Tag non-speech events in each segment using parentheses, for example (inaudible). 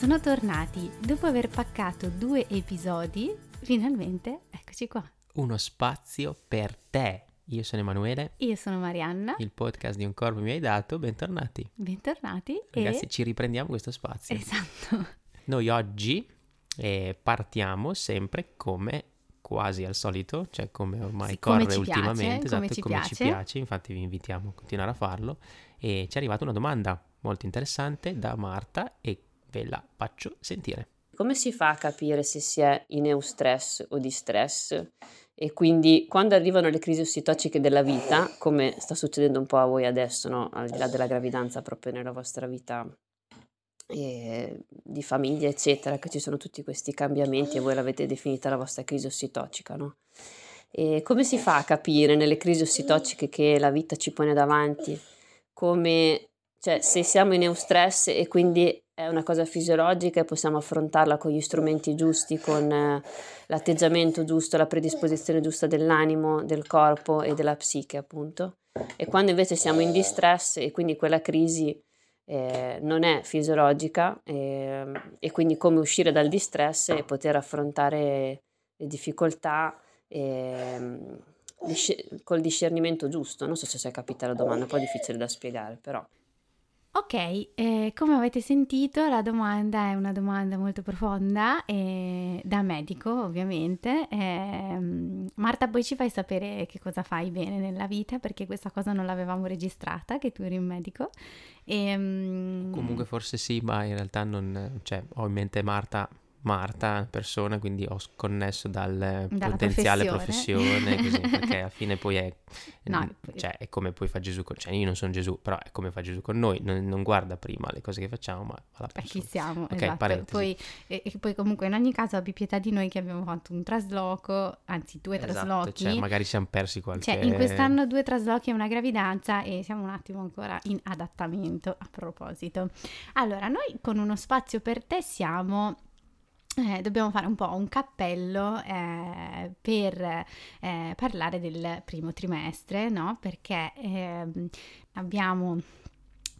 sono tornati. Dopo aver paccato due episodi, finalmente eccoci qua. Uno spazio per te. Io sono Emanuele, Io sono Marianna. il podcast di Un Corpo mi hai dato, bentornati. Bentornati. Ragazzi, e... ci riprendiamo questo spazio. Esatto. Noi oggi eh, partiamo sempre come quasi al solito, cioè come ormai Sì, come corre ci piace, ultimamente, come esatto, ci come ci piace. piace, infatti vi invitiamo a continuare a farlo e ci è arrivata una domanda molto interessante da Marta e ve la faccio sentire. Come si fa a capire se si è in eustress o di stress? E quindi quando arrivano le crisi ossitotiche della vita, come sta succedendo un po' a voi adesso, no? al di là della gravidanza, proprio nella vostra vita eh, di famiglia, eccetera, che ci sono tutti questi cambiamenti e voi l'avete definita la vostra crisi ossitotica, no? E come si fa a capire nelle crisi ossitotiche che la vita ci pone davanti come, cioè, se siamo in eustress e quindi è una cosa fisiologica e possiamo affrontarla con gli strumenti giusti, con eh, l'atteggiamento giusto, la predisposizione giusta dell'animo, del corpo e della psiche, appunto. E quando invece siamo in distress e quindi quella crisi eh, non è fisiologica eh, e quindi come uscire dal distress e poter affrontare le difficoltà disce- col discernimento giusto. Non so se si è capita la domanda, è un po' difficile da spiegare, però. Ok, eh, come avete sentito la domanda è una domanda molto profonda, eh, da medico ovviamente. Ehm, Marta, poi ci fai sapere che cosa fai bene nella vita perché questa cosa non l'avevamo registrata, che tu eri un medico. Ehm, Comunque forse sì, ma in realtà non, cioè ho in mente Marta, Marta persona, quindi ho sconnesso dal Dalla potenziale professione. professione, così, (laughs) perché alla fine poi è, No, cioè, è come poi fa Gesù con, cioè io non sono Gesù, però è come fa Gesù con noi, non, non guarda prima le cose che facciamo, ma alla Beh, chi persona. siamo, Ok, esatto. parentesi. Poi, e, e poi comunque in ogni caso abbi pietà di noi che abbiamo fatto un trasloco, anzi due Esatto, traslochi. cioè magari siamo persi qualche... Cioè, in quest'anno due traslochi e una gravidanza e siamo un attimo ancora in adattamento a proposito. Allora, noi con uno spazio per te siamo... eh, dobbiamo fare un po' un cappello eh, per eh, parlare del primo trimestre, no? Perché ehm, abbiamo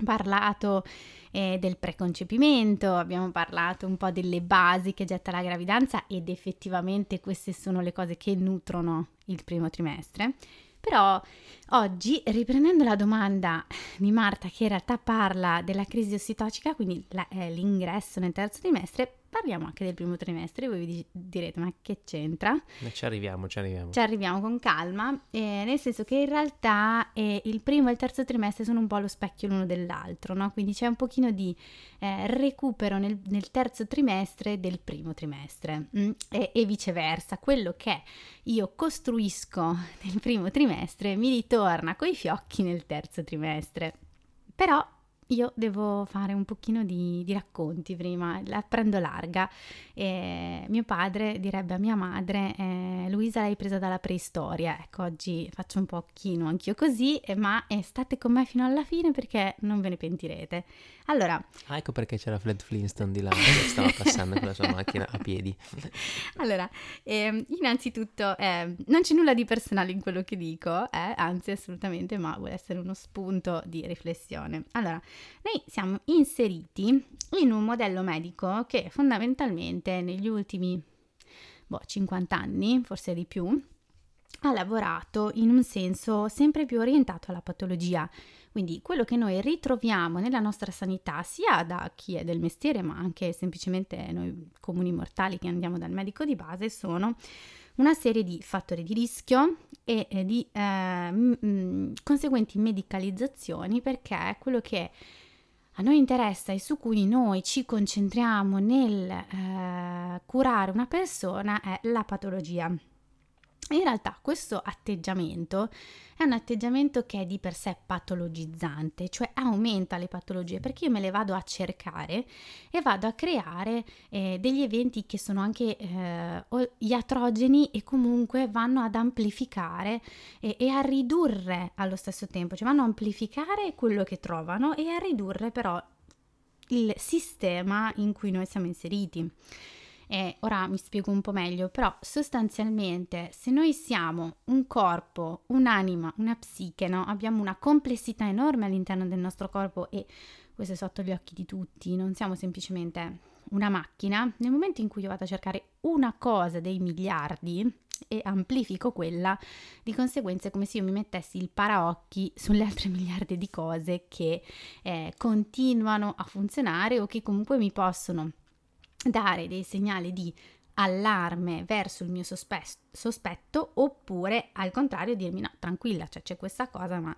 parlato eh, del preconcepimento, abbiamo parlato un po' delle basi che getta la gravidanza ed effettivamente queste sono le cose che nutrono il primo trimestre. Però oggi, riprendendo la domanda di Marta che in realtà parla della crisi ossitotica, quindi la- eh, l'ingresso nel terzo trimestre, parliamo anche del primo trimestre. Voi vi di- direte ma che c'entra? Ma Ci arriviamo, ci arriviamo. Ci arriviamo con calma, eh, nel senso che in realtà eh, il primo e il terzo trimestre sono un po' lo specchio l'uno dell'altro, no? Quindi c'è un pochino di eh, recupero nel, nel terzo trimestre del primo trimestre mm? e, e viceversa. Quello che io costruisco nel primo trimestre mi ritorna coi fiocchi nel terzo trimestre. Però io devo fare un pochino di, di racconti prima, la prendo larga. E mio padre direbbe a mia madre, eh, Luisa l'hai presa dalla preistoria. Ecco, oggi faccio un pochino anch'io così, eh, ma eh, state con me fino alla fine perché non ve ne pentirete. Allora, Ah, ecco perché c'era Fred Flintstone di là, che stava passando con la sua macchina a piedi. (laughs) Allora, ehm, innanzitutto ehm, non c'è nulla di personale in quello che dico, eh, anzi assolutamente, ma vuole essere uno spunto di riflessione. Allora, noi siamo inseriti in un modello medico che fondamentalmente negli ultimi boh, 50 anni, forse di più, ha lavorato in un senso sempre più orientato alla patologia. Quindi quello che noi ritroviamo nella nostra sanità, sia da chi è del mestiere, ma anche semplicemente noi comuni mortali che andiamo dal medico di base, sono una serie di fattori di rischio e eh, di eh, m- m- conseguenti medicalizzazioni perché quello che a noi interessa e su cui noi ci concentriamo nel eh, curare una persona è la patologia. In realtà questo atteggiamento è un atteggiamento che è di per sé patologizzante, cioè aumenta le patologie, perché io me le vado a cercare e vado a creare eh, degli eventi che sono anche eh, iatrogeni e comunque vanno ad amplificare e, e a ridurre allo stesso tempo, cioè vanno a amplificare quello che trovano e a ridurre però il sistema in cui noi siamo inseriti. E ora mi spiego un po' meglio, però sostanzialmente se noi siamo un corpo, un'anima, una psiche, no? abbiamo una complessità enorme all'interno del nostro corpo e questo è sotto gli occhi di tutti, non siamo semplicemente una macchina, nel momento in cui io vado a cercare una cosa dei miliardi e amplifico quella, di conseguenza è come se io mi mettessi il paraocchi sulle altre (laughs) miliardi di cose che eh, continuano a funzionare o che comunque mi possono dare dei segnali di allarme verso il mio sospetto, sospetto oppure al contrario dirmi no, tranquilla, cioè c'è questa cosa ma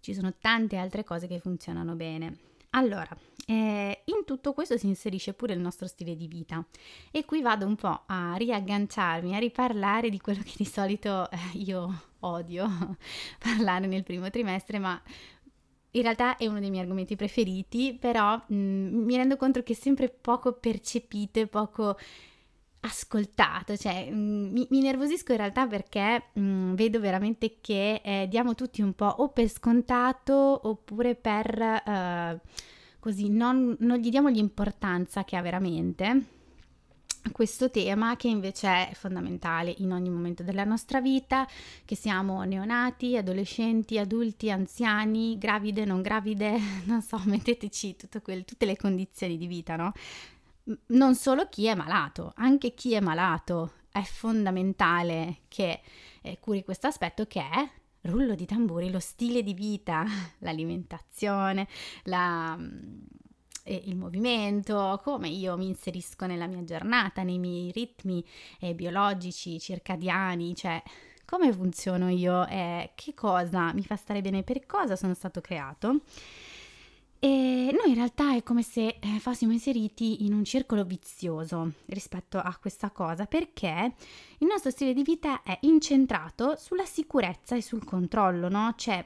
ci sono tante altre cose che funzionano bene. Allora, eh, in tutto questo si inserisce pure il nostro stile di vita e qui vado un po' a riagganciarmi, a riparlare di quello che di solito eh, io odio (laughs) parlare nel primo trimestre, ma in realtà è uno dei miei argomenti preferiti, però mh, mm, mi rendo conto che è sempre poco percepito, poco ascoltato, cioè mh, mm, mi, mi, nervosisco in realtà perché mh, mm, vedo veramente che eh, diamo tutti un po' o per scontato oppure per eh, così non, non gli diamo l'importanza che ha veramente questo tema che invece è fondamentale in ogni momento della nostra vita, che siamo neonati, adolescenti, adulti, anziani, gravide, non gravide, (laughs) non so, metteteci quel, tutte le condizioni di vita, no? Non solo chi è malato, anche chi è malato è fondamentale che eh, curi questo aspetto che è rullo di tamburi, lo stile di vita, (laughs) l'alimentazione, la eh, il movimento, come io mi inserisco nella mia giornata, nei miei ritmi eh, biologici, circadiani, cioè come funziono io, eh, che cosa mi fa stare bene, per cosa sono stato creato. E noi in realtà è come se eh, fossimo inseriti in un circolo vizioso rispetto a questa cosa perché il nostro stile di vita è incentrato sulla sicurezza e sul controllo, no? Cioè,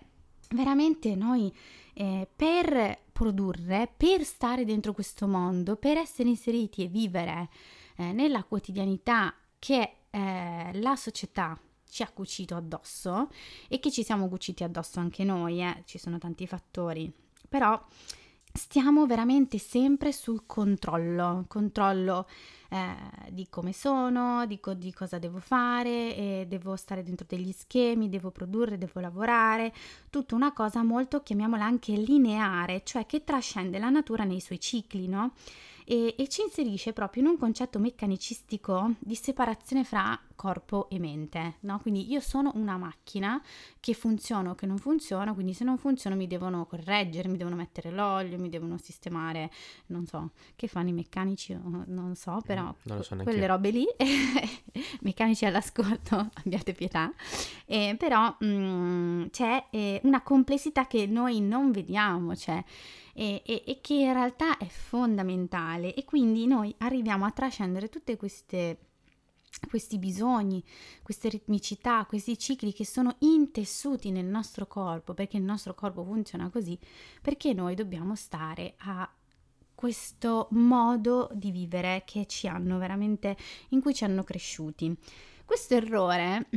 veramente noi eh, per produrre, per stare dentro questo mondo, per essere inseriti e vivere eh, nella quotidianità che eh, la società ci ha cucito addosso e che ci siamo cuciti addosso anche noi, eh, ci sono tanti fattori, però stiamo veramente sempre sul controllo, controllo eh, di come sono, di, co- di, cosa devo fare, devo stare dentro degli schemi, devo produrre, devo lavorare, tutta una cosa molto, chiamiamola anche lineare, cioè che trascende la natura nei suoi cicli, no? E, e ci inserisce proprio in un concetto meccanicistico di separazione fra corpo e mente, no? Quindi io sono una macchina che funziona o che non funziona, quindi se non funziona mi devono correggere, mi devono mettere l'olio, mi devono sistemare, non so, che fanno i meccanici, non so, però non so quelle robe lì, (laughs) meccanici all'ascolto, (laughs) abbiate pietà, eh, però mh, mm, c'è eh, una complessità che noi non vediamo, cioè e, e, e che in realtà è fondamentale e quindi noi arriviamo a trascendere tutte queste questi bisogni, queste ritmicità, questi cicli che sono intessuti nel nostro corpo, perché il nostro corpo funziona così, perché noi dobbiamo stare a questo modo di vivere che ci hanno veramente, in cui ci hanno cresciuti. Questo errore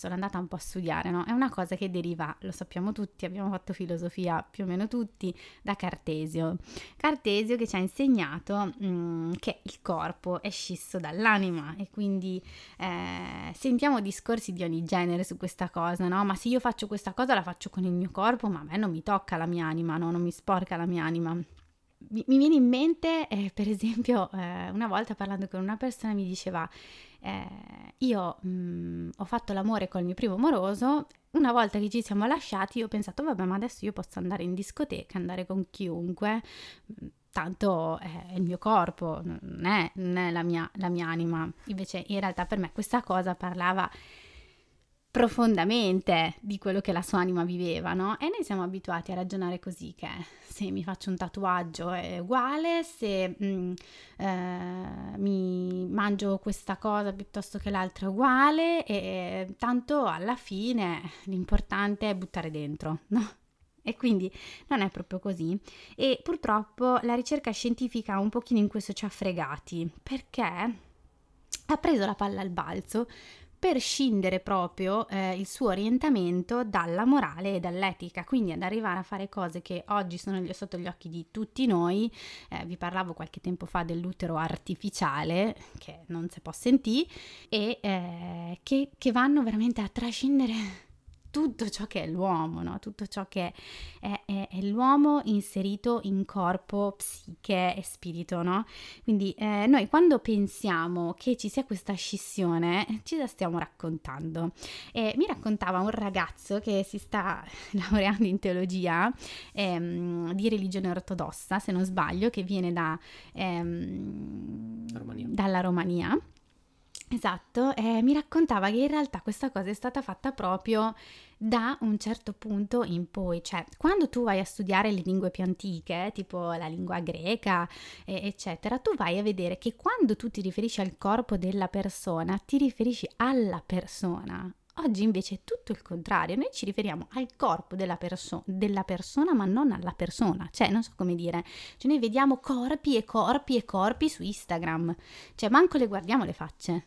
sono andata un po' a studiare, no? È una cosa che deriva, lo sappiamo tutti, abbiamo fatto filosofia più o meno tutti, da Cartesio. Cartesio che ci ha insegnato mh, mm, che il corpo è scisso dall'anima e quindi eh, sentiamo discorsi di ogni genere su questa cosa, no? Ma se io faccio questa cosa la faccio con il mio corpo, ma a me non mi tocca la mia anima, no? Non mi sporca la mia anima mi, viene in mente, eh, per esempio, eh, una volta parlando con una persona mi diceva, eh, io mh, mm, ho fatto l'amore col mio primo amoroso, una volta che ci siamo lasciati ho pensato, vabbè, ma adesso io posso andare in discoteca, andare con chiunque, mm, tanto è il mio corpo, non è, non è la, mia, la mia anima. Invece in realtà per me questa cosa parlava profondamente di quello che la sua anima viveva, no? E noi siamo abituati a ragionare così, che se mi faccio un tatuaggio è uguale, se mh, mm, eh, mi mangio questa cosa piuttosto che l'altra è uguale, e tanto alla fine l'importante è buttare dentro, no? E quindi non è proprio così. E purtroppo la ricerca scientifica un pochino in questo ci ha fregati, perché ha preso la palla al balzo per scindere proprio eh, il suo orientamento dalla morale e dall'etica, quindi ad arrivare a fare cose che oggi sono sotto gli occhi di tutti noi. Eh, vi parlavo qualche tempo fa dell'utero artificiale, che non si può sentire, e eh, che, che vanno veramente a trascendere tutto ciò che è l'uomo, no? tutto ciò che è, è, è, l'uomo inserito in corpo, psiche e spirito. No? Quindi eh, noi quando pensiamo che ci sia questa scissione, ci la stiamo raccontando. E mi raccontava un ragazzo che si sta (laughs) laureando in teologia ehm, di religione ortodossa, se non sbaglio, che viene da, ehm, Romania. dalla Romania Esatto, eh, mi raccontava che in realtà questa cosa è stata fatta proprio da un certo punto in poi, cioè quando tu vai a studiare le lingue più antiche, tipo la lingua greca, eh, eccetera, tu vai a vedere che quando tu ti riferisci al corpo della persona, ti riferisci alla persona. Oggi invece è tutto il contrario, noi ci riferiamo al corpo della, perso- della persona ma non alla persona, cioè non so come dire, cioè noi vediamo corpi e corpi e corpi su Instagram, cioè manco le guardiamo le facce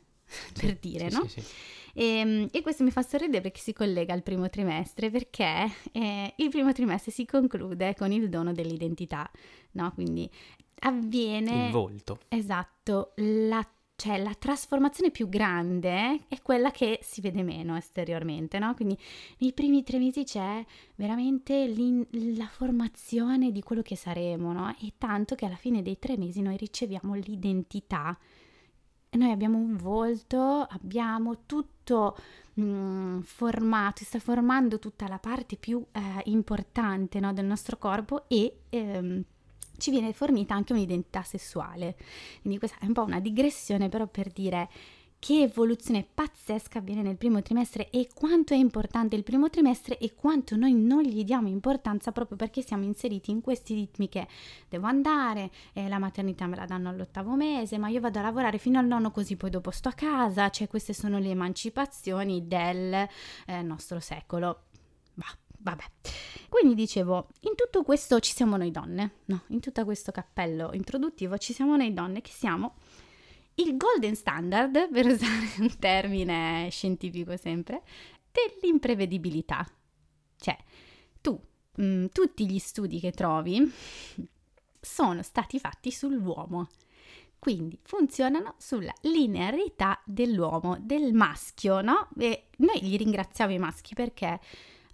per dire, sì, no? Sì, sì. E, ehm, e, questo mi fa sorridere perché si collega al primo trimestre, perché eh, il primo trimestre si conclude con il dono dell'identità, no? Quindi avviene... Il volto. Esatto, la cioè la trasformazione più grande è quella che si vede meno esteriormente, no? Quindi nei primi tre mesi c'è veramente la formazione di quello che saremo, no? E tanto che alla fine dei tre mesi noi riceviamo l'identità noi abbiamo un volto, abbiamo tutto mh, mm, formato, si sta formando tutta la parte più eh, importante no, del nostro corpo e ehm, ci viene fornita anche un'identità sessuale. Quindi questa è un po' una digressione però per dire che evoluzione pazzesca avviene nel primo trimestre e quanto è importante il primo trimestre e quanto noi non gli diamo importanza proprio perché siamo inseriti in questi ritmi che devo andare, eh, la maternità me la danno all'ottavo mese, ma io vado a lavorare fino al nonno così poi dopo sto a casa, cioè queste sono le emancipazioni del eh, nostro secolo. Bah, vabbè. Quindi dicevo, in tutto questo ci siamo noi donne, no? In tutto questo cappello introduttivo ci siamo noi donne che siamo il golden standard, per usare un termine scientifico sempre, dell'imprevedibilità. Cioè, tu, mh, mm, tutti gli studi che trovi sono stati fatti sull'uomo. Quindi funzionano sulla linearità dell'uomo, del maschio, no? E noi gli ringraziamo i maschi perché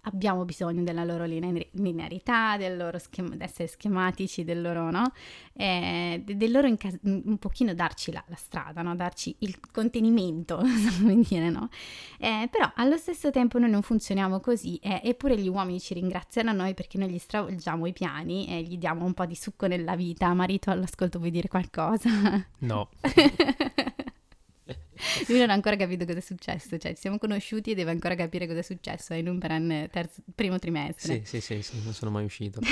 abbiamo bisogno della loro linearità, del loro schema, essere schematici, del loro, no? Eh, del loro incas- un pochino darci la, la strada, no? Darci il contenimento, (laughs) come dire, no? Eh, però allo stesso tempo noi non funzioniamo così eh, eppure gli uomini ci ringraziano a noi perché noi gli stravolgiamo i piani e gli diamo un po' di succo nella vita. Marito, all'ascolto vuoi dire qualcosa? No. (laughs) Lui non ha ancora capito cosa è successo, cioè ci siamo conosciuti e deve ancora capire cosa è successo, è in un terzo, primo trimestre. Sì, sì, sì, sì, non sono mai uscito. (laughs)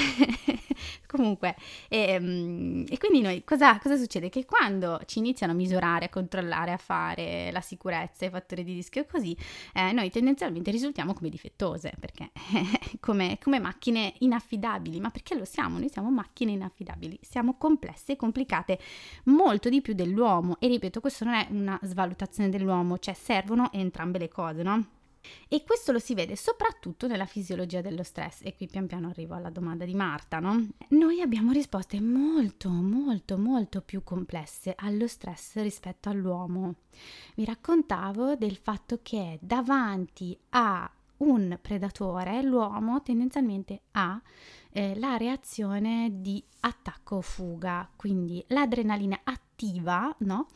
Comunque, e, ehm, e, quindi noi cosa, cosa, succede? Che quando ci iniziano a misurare, a controllare, a fare la sicurezza, i fattori di rischio e così, eh, noi tendenzialmente risultiamo come difettose, perché (laughs) come, come macchine inaffidabili, ma perché lo siamo? Noi siamo macchine inaffidabili, siamo complesse e complicate molto di più dell'uomo e ripeto, questo non è una svalutazione dell'uomo, cioè servono entrambe le cose, no? E questo lo si vede soprattutto nella fisiologia dello stress. E qui pian piano arrivo alla domanda di Marta, no? Noi abbiamo risposte molto, molto, molto più complesse allo stress rispetto all'uomo. Vi raccontavo del fatto che davanti a un predatore l'uomo tendenzialmente ha eh, la reazione di attacco o fuga, quindi l'adrenalina attiva attiva, no?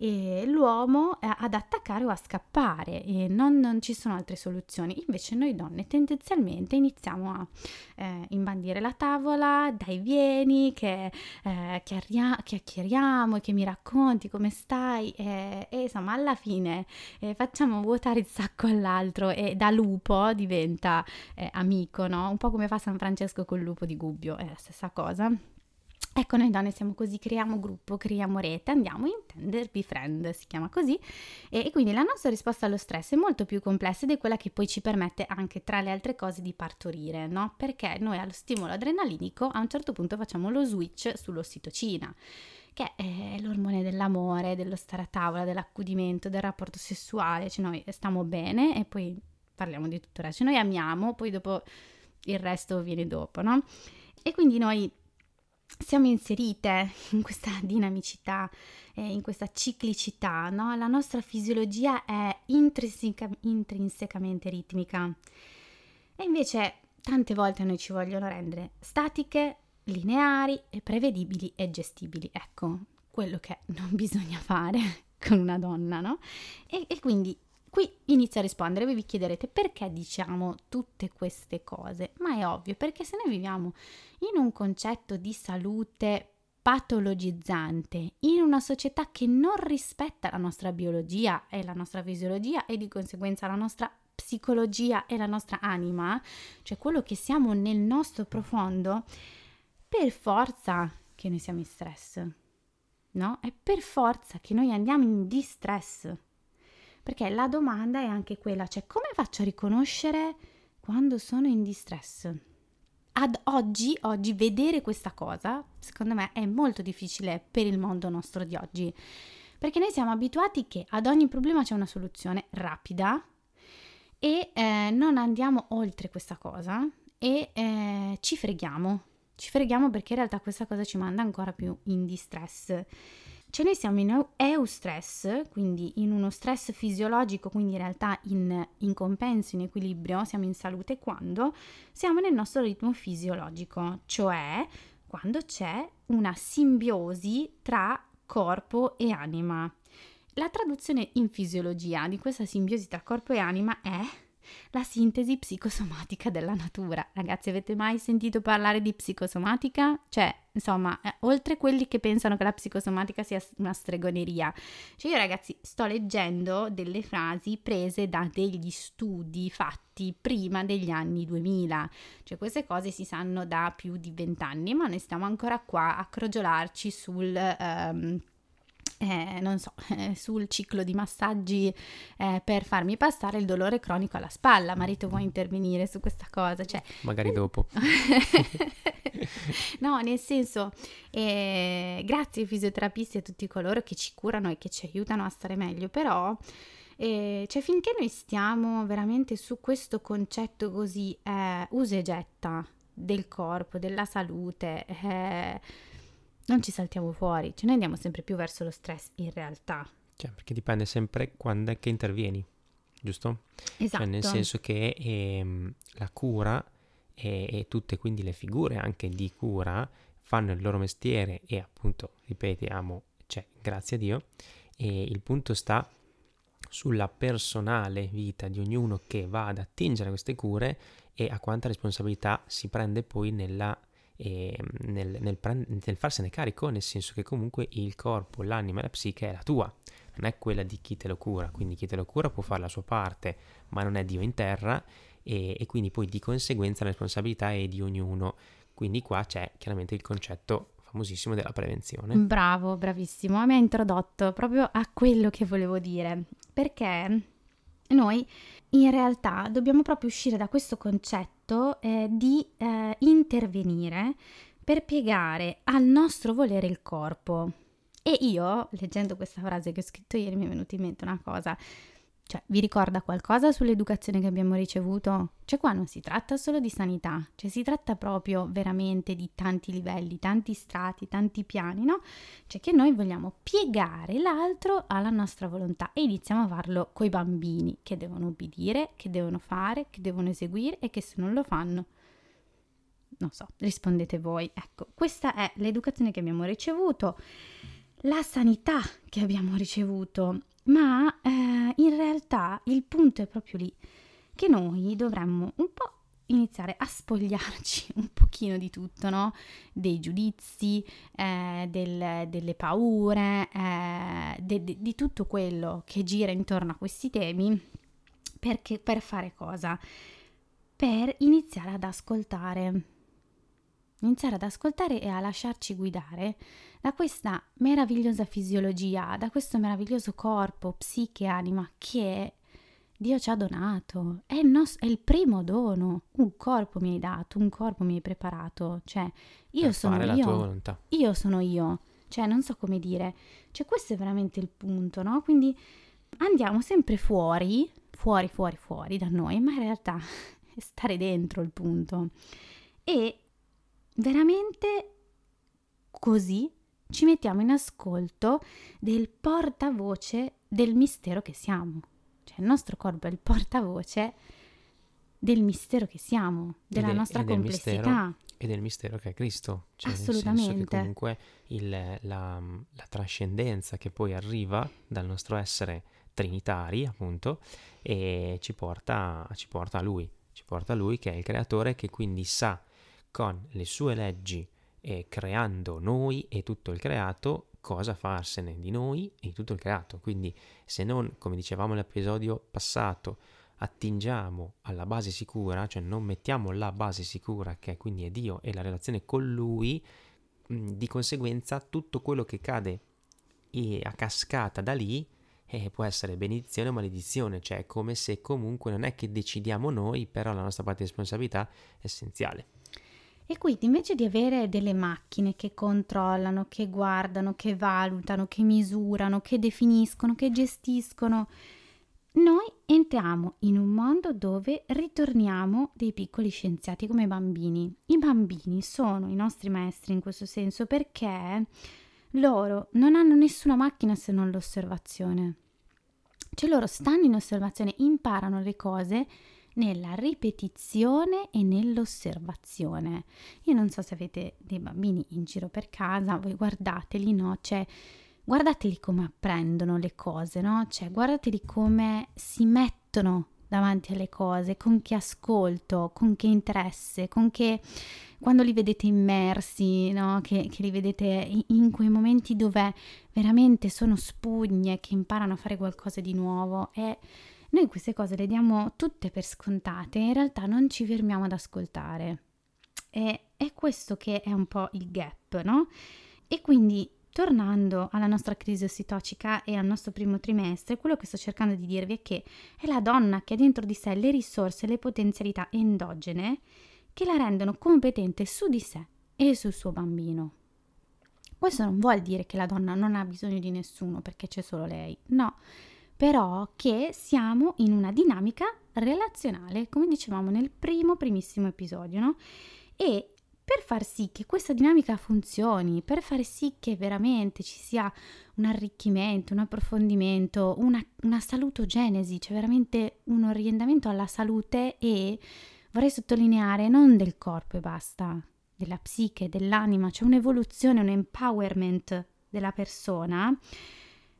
E l'uomo eh, ad attaccare o a scappare e non, non, ci sono altre soluzioni. Invece noi donne tendenzialmente iniziamo a eh, imbandire la tavola, dai vieni, che eh, chiaria- chiacchieriamo e che mi racconti come stai e, e insomma alla fine eh, facciamo vuotare il sacco all'altro e da lupo diventa eh, amico, no? Un po' come fa San Francesco col lupo di Gubbio, è la stessa cosa. Ecco, noi donne siamo così, creiamo gruppo, creiamo rete, andiamo in Tender Befriend, si chiama così, e, e, quindi la nostra risposta allo stress è molto più complessa ed è quella che poi ci permette anche, tra le altre cose, di partorire, no? Perché noi allo stimolo adrenalinico a un certo punto facciamo lo switch sull'ossitocina che è l'ormone dell'amore, dello stare a tavola, dell'accudimento, del rapporto sessuale, cioè noi stiamo bene e poi parliamo di tutto il resto, cioè noi amiamo, poi dopo il resto viene dopo, no? E quindi noi siamo inserite (laughs) in questa dinamicità, eh, in questa ciclicità, no? La nostra fisiologia è intrinseca- intrinsecamente ritmica e invece tante volte noi ci vogliono rendere statiche, lineari e prevedibili e gestibili. Ecco, quello che non (laughs) bisogna fare con una donna, no? E, e quindi Qui inizio a rispondere, voi vi chiederete perché diciamo tutte queste cose, ma è ovvio perché se noi viviamo in un concetto di salute patologizzante, in una società che non rispetta la nostra biologia e la nostra fisiologia e di conseguenza la nostra psicologia e la nostra anima, cioè quello che siamo nel nostro profondo, per forza che noi siamo in stress, no? È per forza che noi andiamo in distress perché la domanda è anche quella, cioè come faccio a riconoscere quando sono in distress? Ad oggi, oggi vedere questa cosa, secondo me, è molto difficile per il mondo nostro di oggi, perché noi siamo abituati che ad ogni problema c'è una soluzione rapida e eh, non andiamo oltre questa cosa e eh, ci freghiamo, ci freghiamo perché in realtà questa cosa ci manda ancora più in distress. Cioè noi siamo in eustress, quindi in uno stress fisiologico, quindi in realtà in, in compenso, in equilibrio, siamo in salute quando siamo nel nostro ritmo fisiologico, cioè quando c'è una simbiosi tra corpo e anima. La traduzione in fisiologia di questa simbiosi tra corpo e anima è la sintesi psicosomatica della natura. Ragazzi, avete mai sentito parlare di psicosomatica? Cioè, insomma, eh, oltre quelli che pensano che la psicosomatica sia una stregoneria. Cioè, io ragazzi sto leggendo delle frasi prese da degli studi fatti prima degli anni 2000. Cioè, queste cose si sanno da più di vent'anni, ma noi stiamo ancora qua a crogiolarci sul... Um, eh, non so, (laughs) eh, sul ciclo di massaggi eh, per farmi passare il dolore cronico alla spalla. Marito, vuoi intervenire su questa cosa? Cioè, Magari dopo. (laughs) no, nel senso, eh, grazie ai fisioterapisti e a tutti coloro che ci curano e che ci aiutano a stare meglio, però... Eh, cioè finché noi stiamo veramente su questo concetto così eh, usa e getta del corpo, della salute, eh, non ci saltiamo fuori, cioè noi andiamo sempre più verso lo stress in realtà. Cioè, perché dipende sempre quando è che intervieni, giusto? Esatto. Cioè, nel esatto. senso che ehm, la cura e, e, tutte quindi le figure anche di cura fanno il loro mestiere e appunto, ripetiamo, cioè, grazie a Dio, e il punto sta sulla personale vita di ognuno che va ad attingere queste cure e a quanta responsabilità si prende poi nella e nel, nel, nel, farsene carico, nel senso che comunque il corpo, l'anima e la psiche è la tua, non è quella di chi te lo cura, quindi chi te lo cura può fare la sua parte, ma non è Dio in terra e, e quindi poi di conseguenza la responsabilità è di ognuno. Quindi qua c'è chiaramente il concetto famosissimo della prevenzione. Bravo, bravissimo, mi ha introdotto proprio a quello che volevo dire, perché noi in realtà dobbiamo proprio uscire da questo concetto eh, di eh, intervenire per piegare al nostro volere il corpo. E io, leggendo questa frase che ho scritto ieri, mi è venuta in mente una cosa. Cioè, vi ricorda qualcosa sull'educazione che abbiamo ricevuto? Cioè, qua non si tratta solo di sanità, cioè si tratta proprio veramente di tanti livelli, tanti strati, tanti piani, no? Cioè che noi vogliamo piegare l'altro alla nostra volontà e iniziamo a farlo coi bambini che devono obbedire, che devono fare, che devono eseguire e che se non lo fanno non so, rispondete voi. Ecco, questa è l'educazione che abbiamo ricevuto la sanità che abbiamo ricevuto, ma eh, in realtà il punto è proprio lì, che noi dovremmo un po' iniziare a spogliarci (laughs) un pochino di tutto, no? Dei giudizi, eh, del, delle paure, eh, de, de, di tutto quello che gira intorno a questi temi, perché per fare cosa? Per iniziare ad ascoltare. Iniziare ad ascoltare e a lasciarci guidare da questa meravigliosa fisiologia, da questo meraviglioso corpo, psiche, anima che Dio ci ha donato, è il, nos- è il primo dono, un corpo mi hai dato, un corpo mi hai preparato, cioè io per sono io, la tua volontà. io sono io, cioè non so come dire, cioè questo è veramente il punto, no? Quindi andiamo sempre fuori, fuori, fuori, fuori da noi, ma in realtà (laughs) è stare dentro il punto. E veramente così ci mettiamo in ascolto del portavoce del mistero che siamo. Cioè il nostro corpo è il portavoce del mistero che siamo, della del- nostra complessità. e del mistero che è Cristo. Cioè, Nel Assolutamente. senso che comunque il- la, la trascendenza che poi arriva dal nostro essere trinitari, appunto, e ci porta, ci porta a Lui. Ci porta a Lui che è il creatore che quindi sa con le sue leggi e creando noi e tutto il creato cosa farsene di noi e di tutto il creato. Quindi se non, come dicevamo nell'episodio passato, attingiamo alla base sicura, cioè non mettiamo la base sicura che quindi è Dio e la relazione con Lui, mh, di conseguenza tutto quello che cade a cascata da lì eh, può essere benedizione o maledizione, cioè è come se comunque non è che decidiamo noi, però la nostra parte di responsabilità è essenziale. E quindi invece di avere delle macchine che controllano, che guardano, che valutano, che misurano, che definiscono, che gestiscono, noi entriamo in un mondo dove ritorniamo dei piccoli scienziati come bambini. I bambini sono i nostri maestri in questo senso perché loro non hanno nessuna macchina se non l'osservazione. Cioè loro stanno in osservazione, imparano le cose nella ripetizione e nell'osservazione. Io non so se avete dei bambini in giro per casa, voi guardateli, no? Cioè, guardateli come apprendono le cose, no? Cioè, guardateli come si mettono davanti alle cose, con che ascolto, con che interesse, con che quando li vedete immersi, no? che, che li vedete in, quei momenti dove veramente sono spugne, che imparano a fare qualcosa di nuovo e noi queste cose le diamo tutte per scontate, in realtà non ci fermiamo ad ascoltare. E è questo che è un po' il gap, no? E quindi tornando alla nostra crisi ossitocica e al nostro primo trimestre, quello che sto cercando di dirvi è che è la donna che ha dentro di sé le risorse e le potenzialità endogene che la rendono competente su di sé e sul suo bambino. Questo non vuol dire che la donna non ha bisogno di nessuno perché c'è solo lei, no, però che siamo in una dinamica relazionale, come dicevamo nel primo primissimo episodio, no? E per far sì che questa dinamica funzioni, per far sì che veramente ci sia un arricchimento, un approfondimento, una, una salutogenesi, cioè veramente un orientamento alla salute e vorrei sottolineare non del corpo e basta, della psiche, dell'anima, cioè un'evoluzione, un empowerment della persona,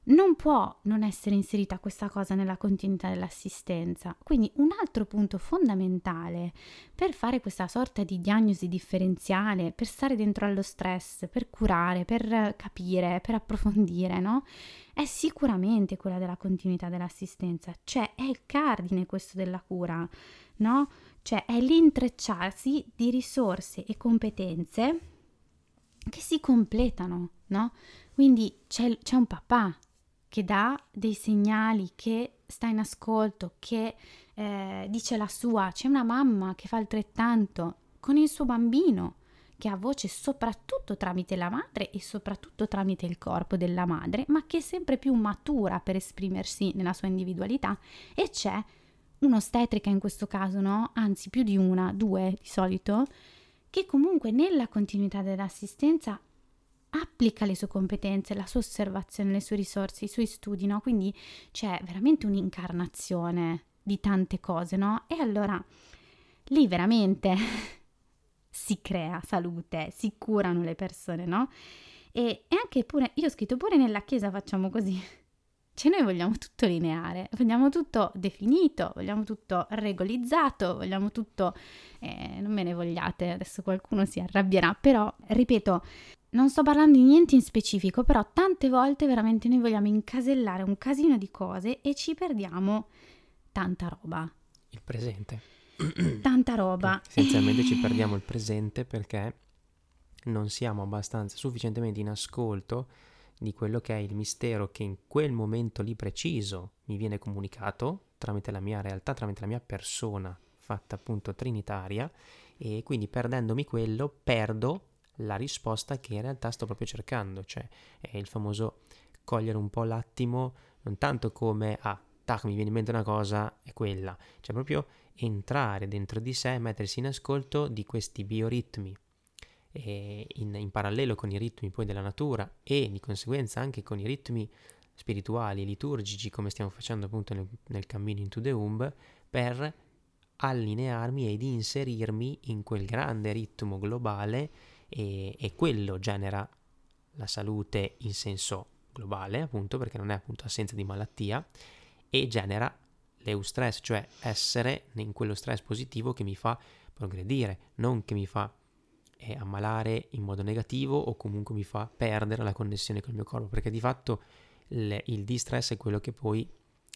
non può non essere inserita questa cosa nella continuità dell'assistenza. Quindi un altro punto fondamentale per fare questa sorta di diagnosi differenziale, per stare dentro allo stress, per curare, per capire, per approfondire, no? È sicuramente quella della continuità dell'assistenza, cioè è il cardine questo della cura, no? Cioè è l'intrecciarsi di risorse e competenze che si completano, no? Quindi c'è, c'è un papà che dà dei segnali, che sta in ascolto, che eh, dice la sua, c'è una mamma che fa altrettanto con il suo bambino, che ha voce soprattutto tramite la madre e soprattutto tramite il corpo della madre, ma che è sempre più matura per esprimersi nella sua individualità e c'è un'ostetrica in questo caso, no? Anzi, più di una, due di solito, che comunque nella continuità dell'assistenza applica le sue competenze, la sua osservazione, le sue risorse, i suoi studi, no? Quindi c'è veramente un'incarnazione di tante cose, no? E allora lì veramente (laughs) si crea salute, si curano le persone, no? E, e anche pure, io ho scritto pure nella Chiesa facciamo così. (laughs) Cioè noi vogliamo tutto lineare, vogliamo tutto definito, vogliamo tutto regolizzato, vogliamo tutto... Eh, non me ne vogliate, adesso qualcuno si arrabbierà, però ripeto, non sto parlando di niente in specifico, però tante volte veramente noi vogliamo incasellare un casino di cose e ci perdiamo tanta roba. Il presente. Tanta roba. Essenzialmente ci perdiamo il presente perché non siamo abbastanza sufficientemente in ascolto di quello che è il mistero che in quel momento lì preciso mi viene comunicato tramite la mia realtà, tramite la mia persona fatta appunto trinitaria e quindi perdendomi quello perdo la risposta che in realtà sto proprio cercando, cioè è il famoso cogliere un po' l'attimo, non tanto come ah, tac, mi viene in mente una cosa, è quella, cioè proprio entrare dentro di sé, mettersi in ascolto di questi bioritmi. In, in, parallelo con i ritmi poi della natura e di conseguenza anche con i ritmi spirituali, liturgici, come stiamo facendo appunto nel, nel cammino into the womb, per allinearmi ed inserirmi in quel grande ritmo globale e, e quello genera la salute in senso globale, appunto perché non è appunto assenza di malattia, e genera l'eustress, cioè essere in quello stress positivo che mi fa progredire, non che mi fa eh, ammalare in modo negativo o comunque mi fa perdere la connessione con il mio corpo, perché di fatto il, il distress è quello che poi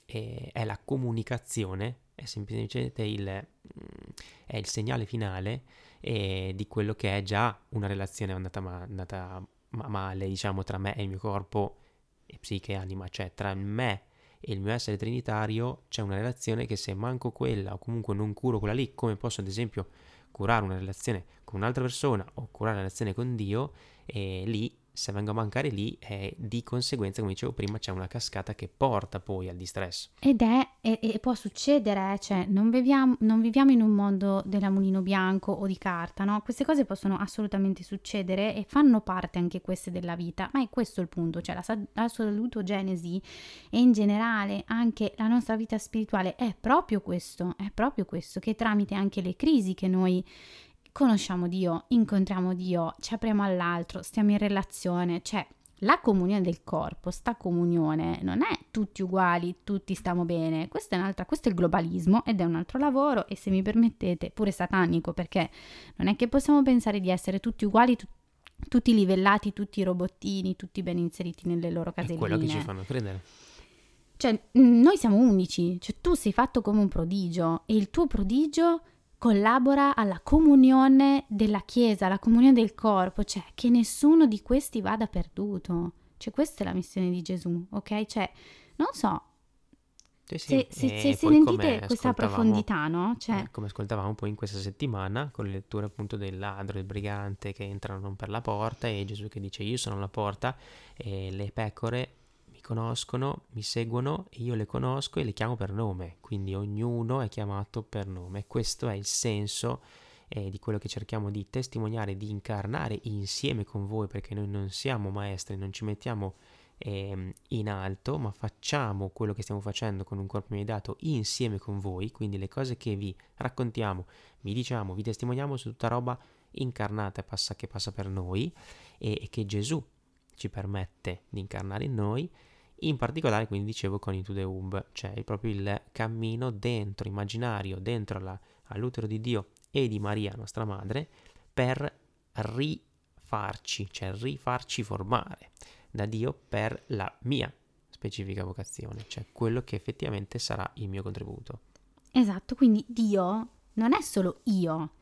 eh, è la comunicazione, è semplicemente il, mm, è il segnale finale eh, di quello che è già una relazione andata, ma, andata ma male, diciamo, tra me e il mio corpo e psiche e anima, cioè tra me e il mio essere trinitario c'è una relazione che se manco quella o comunque non curo quella lì, come posso ad esempio curare una relazione con un'altra persona o curare una relazione con Dio, e lì se vengo a mancare lì, eh, di conseguenza, come dicevo prima, c'è una cascata che porta poi al distress. Ed è, e, e può succedere, cioè non viviamo, non viviamo, in un mondo della mulino bianco o di carta, no? Queste cose possono assolutamente succedere e fanno parte anche queste della vita, ma è questo il punto, cioè la, la salutogenesi e in generale anche la nostra vita spirituale è proprio questo, è proprio questo, che tramite anche le crisi che noi conosciamo Dio, incontriamo Dio, ci apriamo all'altro, stiamo in relazione, cioè la comunione del corpo, sta comunione non è tutti uguali, tutti stiamo bene, questo è, un'altra, questo è il globalismo ed è un altro lavoro e se mi permettete pure satanico perché non è che possiamo pensare di essere tutti uguali, tu, tutti livellati, tutti robottini, tutti ben inseriti nelle loro caselline. È quello che ci fanno credere. Cioè, noi siamo unici, cioè tu sei fatto come un prodigio e il tuo prodigio collabora alla comunione della Chiesa, alla comunione del corpo, cioè che nessuno di questi vada perduto. Cioè questa è la missione di Gesù, ok? Cioè, non so, sì, sì. Se, se, se sentite questa profondità, no? Cioè... Eh, come ascoltavamo poi in questa settimana con le letture appunto del ladro, del brigante che entrano per la porta e Gesù che dice io sono la porta e le pecore conoscono, mi seguono e io le conosco e le chiamo per nome, quindi ognuno è chiamato per nome. Questo è il senso eh, di quello che cerchiamo di testimoniare, di incarnare insieme con voi, perché noi non siamo maestri, non ci mettiamo eh, in alto, ma facciamo quello che stiamo facendo con un corpo immediato insieme con voi, quindi le cose che vi raccontiamo, vi diciamo, vi testimoniamo su tutta roba incarnata passa, che passa per noi e, e che Gesù ci permette di incarnare in noi in particolare quindi dicevo con Into the Womb, cioè proprio il cammino dentro, immaginario, dentro la, all'utero di Dio e di Maria, nostra madre, per rifarci, cioè rifarci formare da Dio per la mia specifica vocazione, cioè quello che effettivamente sarà il mio contributo. Esatto, quindi Dio non è solo io,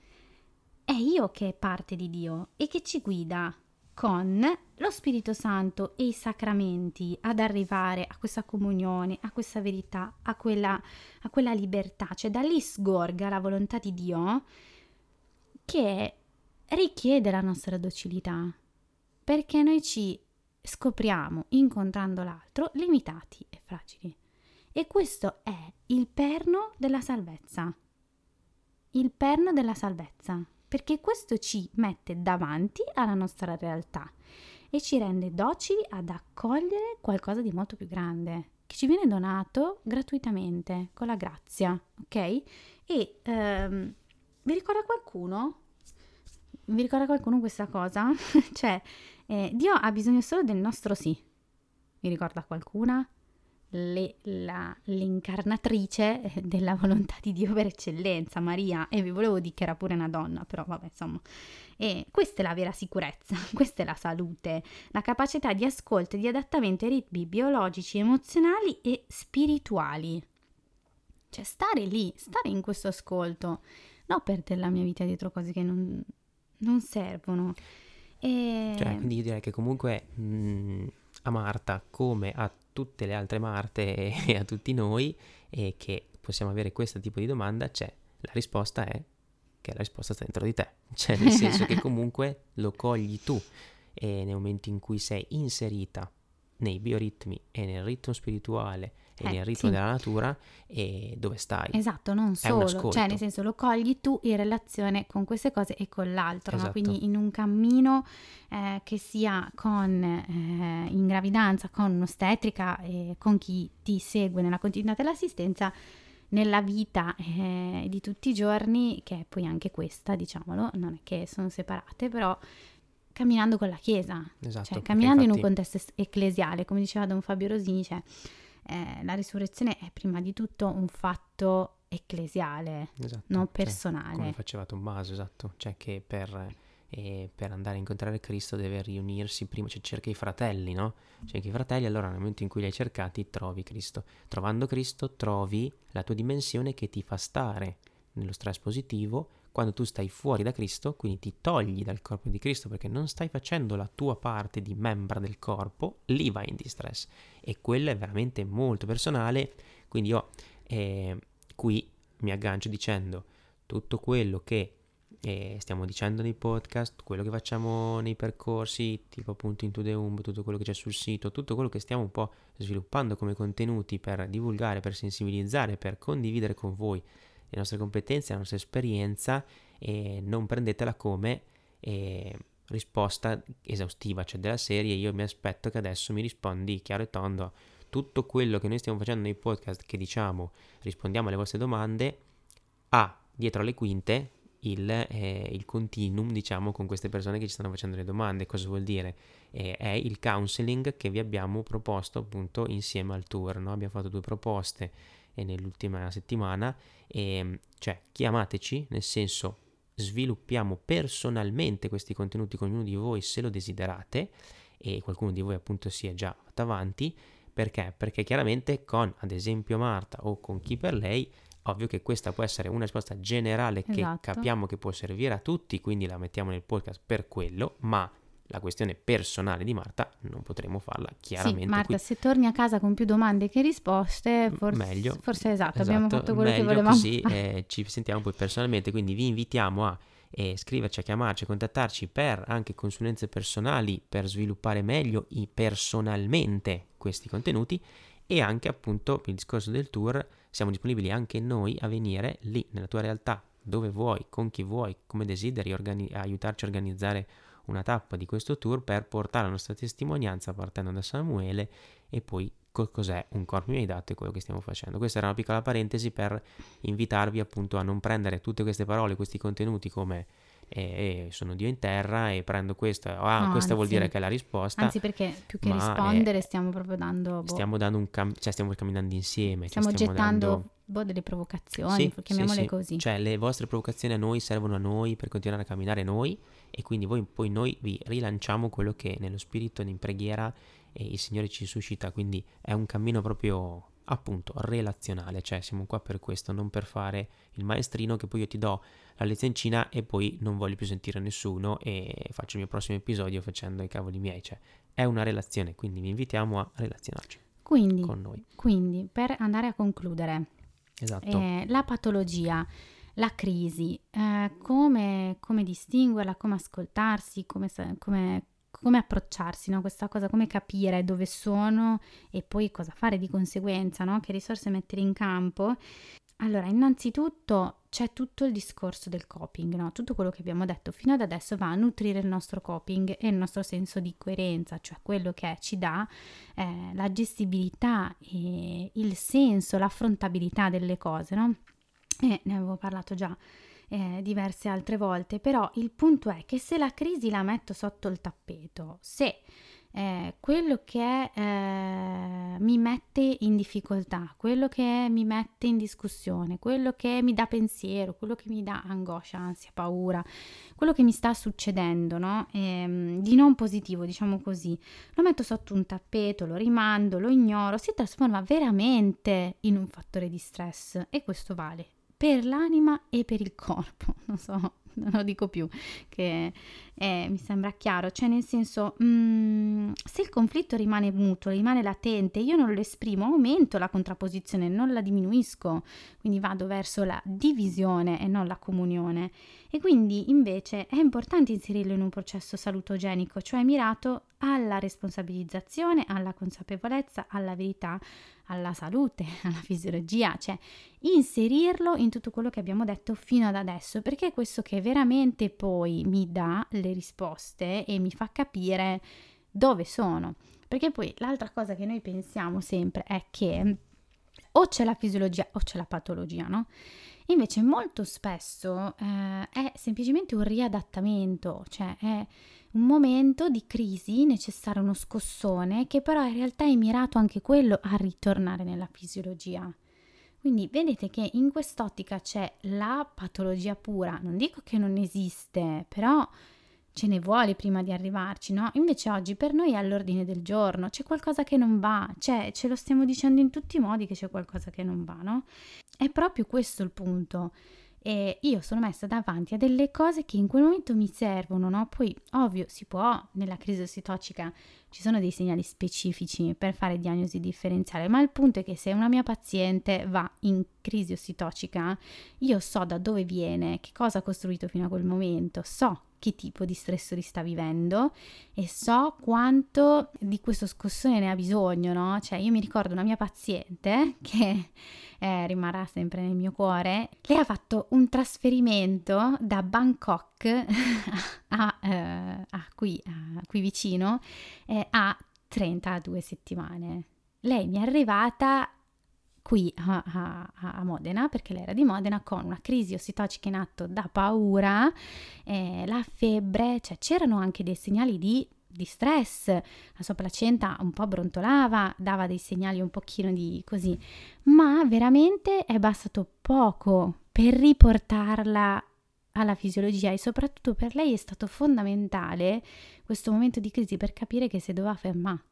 è io che è parte di Dio e che ci guida con lo Spirito Santo e i sacramenti ad arrivare a questa comunione, a questa verità, a quella, a quella libertà. Cioè da lì sgorga la volontà di Dio che richiede la nostra docilità, perché noi ci scopriamo incontrando l'altro limitati e fragili. E questo è il perno della salvezza. Il perno della salvezza perché questo ci mette davanti alla nostra realtà e ci rende docili ad accogliere qualcosa di molto più grande che ci viene donato gratuitamente con la grazia, ok? E ehm, vi ricorda qualcuno? Vi ricorda qualcuno questa cosa? (laughs) cioè, Eh, Dio ha bisogno solo del nostro sì. Mi ricorda qualcuna? Le, la, l'incarnatrice eh, della volontà di Dio per eccellenza, Maria, e vi volevo dire che era pure una donna, però vabbè, insomma. E questa è la vera sicurezza, (laughs) questa è la salute, la capacità di ascolto e di adattamento ai ritmi biologici, emozionali e spirituali. Cioè, stare lì, stare in questo ascolto, non perdere la mia vita dietro cose che non, non servono. E... Cioè, quindi io direi che comunque mh, a Marta, come a tutte le altre Marte (laughs) e, a tutti noi, e che possiamo avere questo tipo di domanda, c'è la risposta è che la risposta sta dentro di te, cioè nel senso che (laughs) comunque lo cogli tu. E nel momento in cui sei inserita nei bioritmi e nel ritmo spirituale e Eh, nel ritmo sì. della natura e dove stai. Esatto, non solo, cioè nel senso lo cogli tu in relazione con queste cose e con l'altro, no? Esatto. quindi in un cammino eh, che sia con eh, in gravidanza, con un'ostetrica e con chi ti segue nella continuità dell'assistenza nella vita eh, di tutti i giorni, che è poi anche questa, diciamolo, non è che sono separate, però camminando con la Chiesa, Esatto, cioè camminando in un infatti- contesto es- ecclesiale, come diceva Don Fabio Rosini, cioè, eh, la risurrezione è prima di tutto un fatto ecclesiale, Esatto, non cioè, personale. come faceva Tommaso, esatto, cioè che per, eh, per andare a incontrare Cristo deve riunirsi prima, cioè cerca i fratelli, no? Cerchi i fratelli, allora nel momento in cui li hai cercati trovi Cristo. Trovando Cristo trovi la tua dimensione che ti fa stare nello stress positivo. Quando tu stai fuori da Cristo, quindi ti togli dal corpo di Cristo perché non stai facendo la tua parte di membra del corpo, lì vai in distress. E quello è veramente molto personale. Quindi io eh, qui mi aggancio dicendo tutto quello che eh, stiamo dicendo nei podcast, quello che facciamo nei percorsi, tipo appunto Into the Umb, tutto quello che c'è sul sito, tutto quello che stiamo un po' sviluppando come contenuti per divulgare, per sensibilizzare, per condividere con voi le nostre competenze, la nostra esperienza e non prendetela come eh, risposta esaustiva, cioè della serie io mi aspetto che adesso mi rispondi chiaro e tondo tutto quello che noi stiamo facendo nei podcast che diciamo rispondiamo alle vostre domande ha dietro le quinte il, eh, il continuum diciamo con queste persone che ci stanno facendo le domande. Cosa vuol dire? Eh, è il counseling che vi abbiamo proposto appunto insieme al tour no? abbiamo fatto due proposte eh, nell'ultima settimana e cioè chiamateci nel senso sviluppiamo personalmente questi contenuti con ognuno di voi se lo desiderate e qualcuno di voi appunto si è già fatto avanti perché? Perché chiaramente con ad esempio Marta o con chi per lei ovvio che questa può essere una risposta generale che Esatto. capiamo che può servire a tutti quindi la mettiamo nel podcast per quello ma la questione personale di Marta non potremo farla chiaramente Sì, Marta, qui- se torni a casa con più domande che risposte, forse, meglio. forse esatto, abbiamo fatto quello che volevamo. così eh, ci sentiamo poi personalmente, quindi vi invitiamo a eh, scriverci, a chiamarci, a contattarci per anche consulenze personali per sviluppare meglio i personalmente questi contenuti e anche appunto per il discorso del tour siamo disponibili anche noi a venire lì nella tua realtà dove vuoi, con chi vuoi, come desideri organi- aiutarci a organizzare una tappa di questo tour per portare la nostra testimonianza partendo da Samuele e poi co- cos'è un corpo dato e quello che stiamo facendo. Questa era una piccola parentesi per invitarvi appunto a non prendere tutte queste parole, questi contenuti come eh, eh, sono Dio in terra e prendo questo, ah, No, questa vuol dire che è la risposta. Anzi, perché più che rispondere eh, stiamo proprio dando... boh, stiamo dando un cam- cioè stiamo camminando insieme, cioè stiamo stiamo gettando dando- boh, delle provocazioni, Sì, chiamiamole sì, sì. così. Cioè, le vostre provocazioni a noi servono a noi per continuare a camminare noi e quindi voi, poi noi vi rilanciamo quello che nello spirito in preghiera eh, il Signore ci suscita, quindi è un cammino proprio appunto relazionale, cioè siamo qua per questo, non per fare il maestrino che poi io ti do la lezioncina e poi non voglio più sentire nessuno e faccio il mio prossimo episodio facendo i cavoli miei, cioè è una relazione, quindi vi invitiamo a relazionarci Quindi, con noi. quindi, per andare a concludere, Esatto. eh, la patologia, la crisi, eh, come, come distinguerla, come ascoltarsi, come, come- come approcciarsi, no? Questa cosa, come capire dove sono e poi cosa fare di conseguenza, no? Che risorse mettere in campo. Allora, innanzitutto c'è tutto il discorso del coping, no? Tutto quello che abbiamo detto fino ad adesso va a nutrire il nostro coping e il nostro senso di coerenza, cioè quello che ci dà eh, la gestibilità il senso, l'affrontabilità delle cose, no? E ne avevo parlato già eh, diverse altre volte, però il punto è che se la crisi la metto sotto il tappeto, se eh, quello che eh, mi mette in difficoltà, quello che mi mette in discussione, quello che mi dà pensiero, quello che mi dà angoscia, ansia, paura, quello che mi sta succedendo, no? eh, di non positivo, diciamo così, lo metto sotto un tappeto, lo rimando, lo ignoro, si trasforma veramente in un fattore di stress e questo vale per l'anima e per il corpo, (laughs) non so non lo dico più, che eh, mi sembra chiaro, cioè nel senso, mh, mm, se il conflitto rimane mutuo, rimane latente, io non lo esprimo, aumento la contrapposizione, non la diminuisco, quindi vado verso la divisione e non la comunione. E quindi invece è importante inserirlo in un processo salutogenico, cioè mirato alla responsabilizzazione, alla consapevolezza, alla verità, alla salute, (laughs) alla fisiologia, cioè inserirlo in tutto quello che abbiamo detto fino ad adesso, perché è questo che veramente poi mi dà le risposte e mi fa capire dove sono. Perché poi l'altra cosa che noi pensiamo sempre è che o c'è la fisiologia o c'è la patologia, no? Invece molto spesso eh, è semplicemente un riadattamento, cioè è un momento di crisi necessario, uno scossone, che però in realtà è mirato anche quello a ritornare nella fisiologia. Quindi vedete che in quest'ottica c'è la patologia pura, non dico che non esiste, però ce ne vuole prima di arrivarci, no? Invece oggi per noi è all'ordine del giorno, c'è qualcosa che non va, cioè ce lo stiamo dicendo in tutti i modi che c'è qualcosa che non va, no? È proprio questo il punto e io sono messa davanti a delle cose che in quel momento mi servono, no? Poi, ovvio, si può, nella crisi ossitoxica ci sono dei segnali specifici per fare diagnosi differenziale, ma il punto è che se una mia paziente va in crisi ossitoxica, io so da dove viene, che cosa ha costruito fino a quel momento, so che tipo di stressori sta vivendo e so quanto di questo scossone ne ha bisogno, no? Cioè io mi ricordo una mia paziente (laughs) che eh, rimarrà sempre nel mio cuore, lei ha fatto un trasferimento da Bangkok (laughs) a, eh, a, qui, a qui, vicino eh, a 32 settimane. Lei mi è arrivata qui a, a, a, Modena, perché lei era di Modena, con una crisi ossitoxica in atto da paura, eh, la febbre, cioè c'erano anche dei segnali di, di, stress, la sua placenta un po' brontolava, dava dei segnali un pochino di così, ma veramente è bastato poco per riportarla alla fisiologia e soprattutto per lei è stato fondamentale questo momento di crisi per capire che si doveva fermare.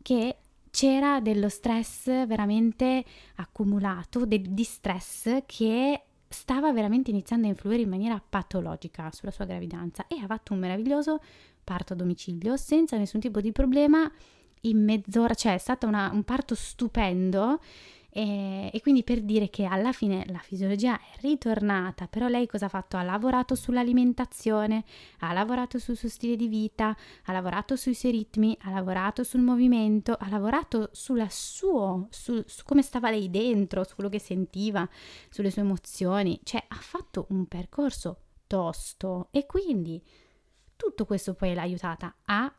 Che c'era dello stress veramente accumulato, del distress che stava veramente iniziando a influire in maniera patologica sulla sua gravidanza. E ha fatto un meraviglioso parto a domicilio senza nessun tipo di problema in mezz'ora, cioè è stato una, un parto stupendo e, e, quindi per dire che alla fine la fisiologia è ritornata, però lei cosa ha fatto? Ha lavorato sull'alimentazione, ha lavorato sul suo stile di vita, ha lavorato sui suoi ritmi, ha lavorato sul movimento, ha lavorato sulla suo, su, su come stava lei dentro, su quello che sentiva, sulle sue emozioni, cioè ha fatto un percorso tosto e quindi tutto questo poi l'ha aiutata a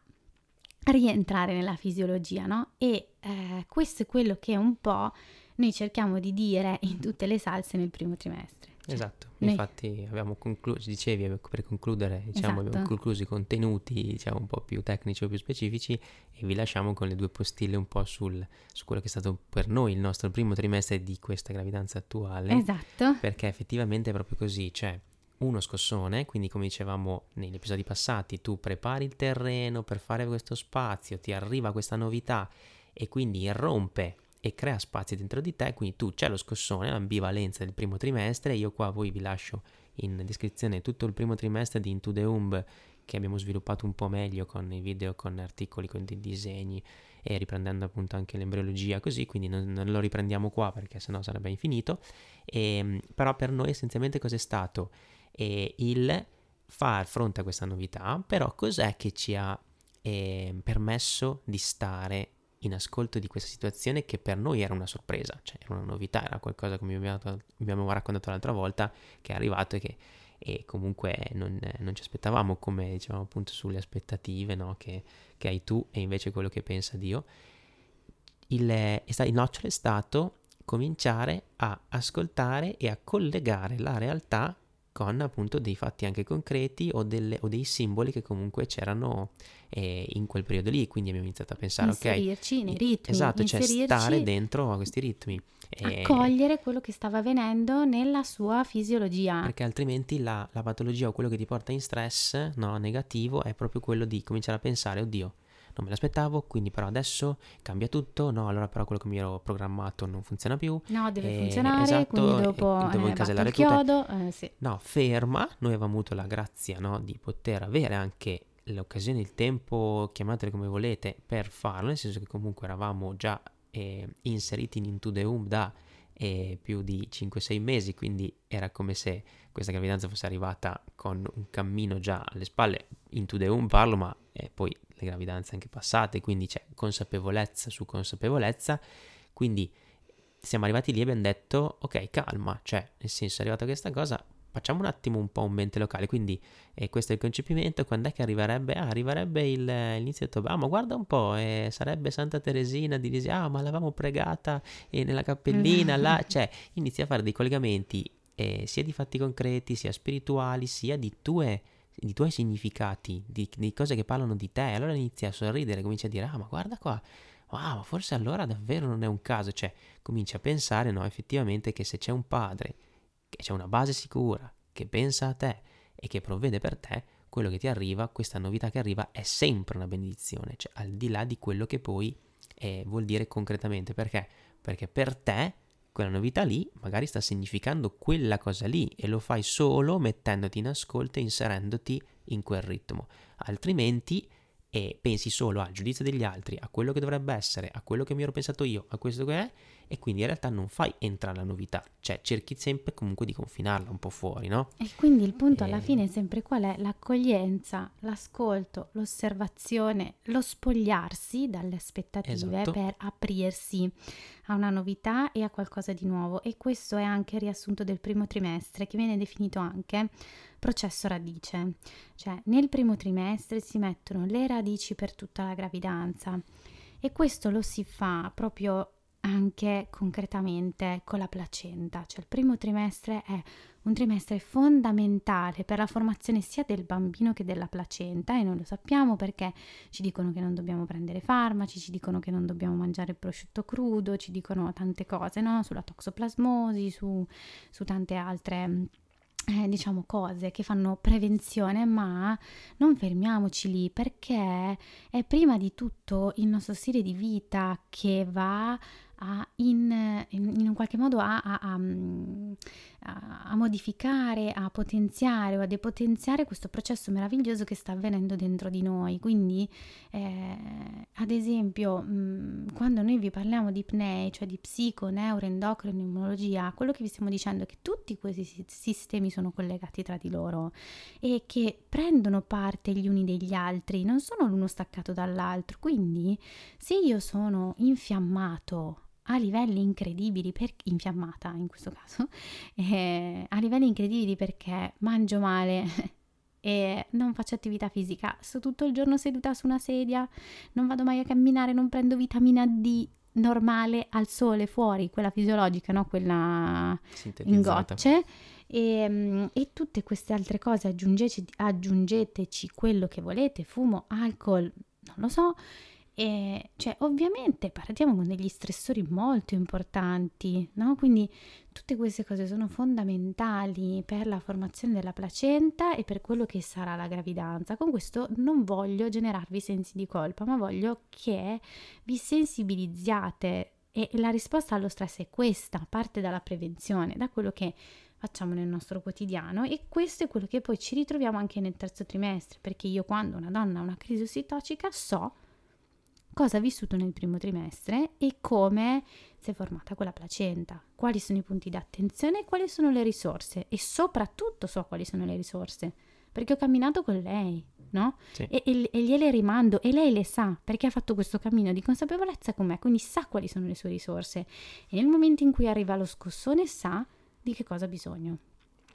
rientrare nella fisiologia, no? E eh, questo è quello che un po' noi cerchiamo di dire in tutte le salse nel primo trimestre. Cioè, esatto, noi... infatti abbiamo concluso, dicevi per concludere, diciamo, esatto. abbiamo concluso i contenuti diciamo, un po' più tecnici o più specifici e vi lasciamo con le due postille un po' sul, su quello che è stato per noi il nostro primo trimestre di questa gravidanza attuale. Esatto. Perché effettivamente è proprio così, cioè uno scossone, quindi come dicevamo negli episodi passati, tu prepari il terreno per fare questo spazio, ti arriva questa novità e quindi irrompe e crea spazi dentro di te, quindi tu c'è lo scossone, l'ambivalenza del primo trimestre, io qua voi vi lascio in descrizione tutto il primo trimestre di Into the Umb che abbiamo sviluppato un po' meglio con i video, con articoli, con dei disegni e riprendendo appunto anche l'embriologia così, quindi non, non lo riprendiamo qua perché sennò sarebbe infinito, e, ehm, però per noi essenzialmente cos'è stato? E il far fronte a questa novità, però cos'è che ci ha eh, permesso di stare in ascolto di questa situazione che per noi era una sorpresa, cioè era una novità, era qualcosa come abbiamo, raccontato l'altra volta che è arrivato e che e comunque non, non, ci aspettavamo come dicevamo appunto sulle aspettative no? che, che, hai tu e invece quello che pensa Dio. Il, il nocciolo è stato cominciare a ascoltare e a collegare la realtà con appunto dei fatti anche concreti o, delle, o dei simboli che comunque c'erano eh, in quel periodo lì. Quindi abbiamo iniziato a pensare, inserirci ok, nei ritmi, esatto, cioè stare dentro a questi ritmi. E... Accogliere quello che stava avvenendo nella sua fisiologia. Perché altrimenti la, la patologia o quello che ti porta in stress no, negativo è proprio quello di cominciare a pensare, oddio, non me l'aspettavo, quindi però adesso cambia tutto, no, allora però quello che mi ero programmato non funziona più. No, deve eh, funzionare, esatto, quindi dopo devo eh, incasellare. Chiodo, eh, sì. No, ferma, noi avevamo avuto la grazia no, di poter avere anche l'occasione, il tempo, chiamatele come volete, per farlo, nel senso che comunque eravamo già eh, inseriti in Into the Home da eh, più di 5-6 mesi, quindi era come se questa gravidanza fosse arrivata con un cammino già alle spalle. Into the Home parlo, ma eh, poi le gravidanze anche passate, quindi c'è consapevolezza su consapevolezza, quindi siamo arrivati lì e abbiamo detto ok calma, cioè nel senso è arrivata questa cosa, facciamo un attimo un po' un mente locale, quindi eh, questo è il concepimento, quando è che arriverebbe? Ah, arriverebbe il, l'inizio di ottobre, ah ma guarda un po', eh, sarebbe Santa Teresina di Risi, ah ma l'avevamo pregata eh, nella cappellina, là, (laughs) cioè inizi a fare dei collegamenti eh, sia di fatti concreti, sia spirituali, sia di tue di tuoi significati, di, di, cose che parlano di te, allora inizi a sorridere, cominci a dire, ah ma guarda qua, wow, forse allora davvero non è un caso, cioè cominci a pensare, no, effettivamente che se c'è un padre, che c'è una base sicura, che pensa a te e che provvede per te, quello che ti arriva, questa novità che arriva è sempre una benedizione, cioè al di là di quello che poi eh, vuol dire concretamente, perché? Perché per te quella novità lì magari sta significando quella cosa lì e lo fai solo mettendoti in ascolto e inserendoti in quel ritmo. Altrimenti e pensi solo al giudizio degli altri, a quello che dovrebbe essere, a quello che mi ero pensato io, a questo che è, e quindi in realtà non fai entrare la novità, cioè cerchi sempre comunque di confinarla un po' fuori, no? E quindi il punto e... alla fine è sempre qual è? L'accoglienza, l'ascolto, l'osservazione, lo spogliarsi dalle aspettative esatto. per aprirsi a una novità e a qualcosa di nuovo. E questo è anche il riassunto del primo trimestre, che viene definito anche processo radice. Cioè nel primo trimestre si mettono le radici per tutta la gravidanza e questo lo si fa proprio anche concretamente con la placenta, cioè il primo trimestre è un trimestre fondamentale per la formazione sia del bambino che della placenta e noi lo sappiamo perché ci dicono che non dobbiamo prendere farmaci, ci dicono che non dobbiamo mangiare il prosciutto crudo, ci dicono tante cose no? sulla toxoplasmosi, su, su tante altre eh, diciamo cose che fanno prevenzione, ma non fermiamoci lì perché è prima di tutto il nostro stile di vita che va a in, in, un qualche modo a, a, a, a, modificare, a potenziare o a depotenziare questo processo meraviglioso che sta avvenendo dentro di noi. Quindi, eh, ad esempio, mh, quando noi vi parliamo di PNEI, cioè di psico, neuroendocrino, immunologia, quello che vi stiamo dicendo è che tutti questi sistemi sono collegati tra di loro e che prendono parte gli uni degli altri, non sono l'uno staccato dall'altro. Quindi, se io sono infiammato a livelli incredibili, per, infiammata in questo caso, (laughs) eh, a livelli incredibili perché mangio male (laughs) e non faccio attività fisica, sto tutto il giorno seduta su una sedia, non vado mai a camminare, non prendo vitamina D normale al sole fuori, quella fisiologica, no? quella in gocce. E, e, tutte queste altre cose aggiungete, aggiungeteci quello che volete, fumo, alcol, non lo so, e cioè, ovviamente partiamo con degli stressori molto importanti, no? Quindi tutte queste cose sono fondamentali per la formazione della placenta e per quello che sarà la gravidanza. Con questo non voglio generarvi sensi di colpa, ma voglio che vi sensibilizziate e la risposta allo stress è questa, parte dalla prevenzione, da quello che facciamo nel nostro quotidiano e questo è quello che poi ci ritroviamo anche nel terzo trimestre, perché io quando una donna ha una crisi ossitocica so cosa ha vissuto nel primo trimestre e come si è formata quella placenta, quali sono i punti di attenzione e quali sono le risorse e soprattutto so quali sono le risorse perché ho camminato con lei, no? Sì. E, e, e, gliele rimando e lei le sa perché ha fatto questo cammino di consapevolezza con me, quindi sa quali sono le sue risorse e nel momento in cui arriva lo scossone sa di che cosa ha bisogno.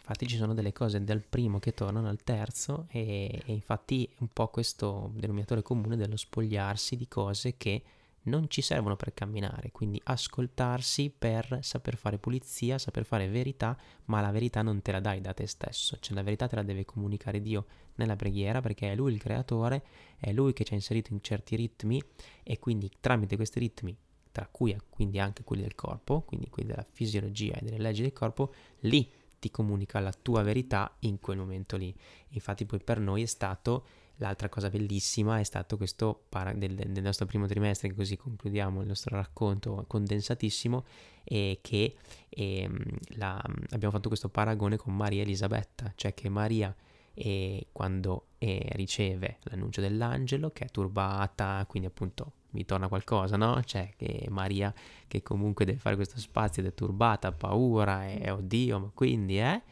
Infatti ci sono delle cose dal primo che tornano al terzo e, e infatti un po' questo denominatore comune dello spogliarsi di cose che non ci servono per camminare, quindi ascoltarsi per saper fare pulizia, saper fare verità, ma la verità non te la dai da te stesso, cioè la verità te la deve comunicare Dio nella preghiera perché è Lui il creatore, è Lui che ci ha inserito in certi ritmi e quindi tramite questi ritmi, tra cui quindi anche quelli del corpo, quindi quelli della fisiologia e delle leggi del corpo, lì ti comunica la tua verità in quel momento lì. Infatti poi per noi è stato L'altra cosa bellissima è stato questo para- del, del, nostro primo trimestre, così concludiamo il nostro racconto condensatissimo, e che e, ehm, la, abbiamo fatto questo paragone con Maria Elisabetta, cioè che Maria e quando eh, riceve l'annuncio dell'angelo, che è turbata, quindi appunto mi torna qualcosa, no? Cioè che Maria che comunque deve fare questo spazio ed è turbata, paura e oddio, ma quindi eh?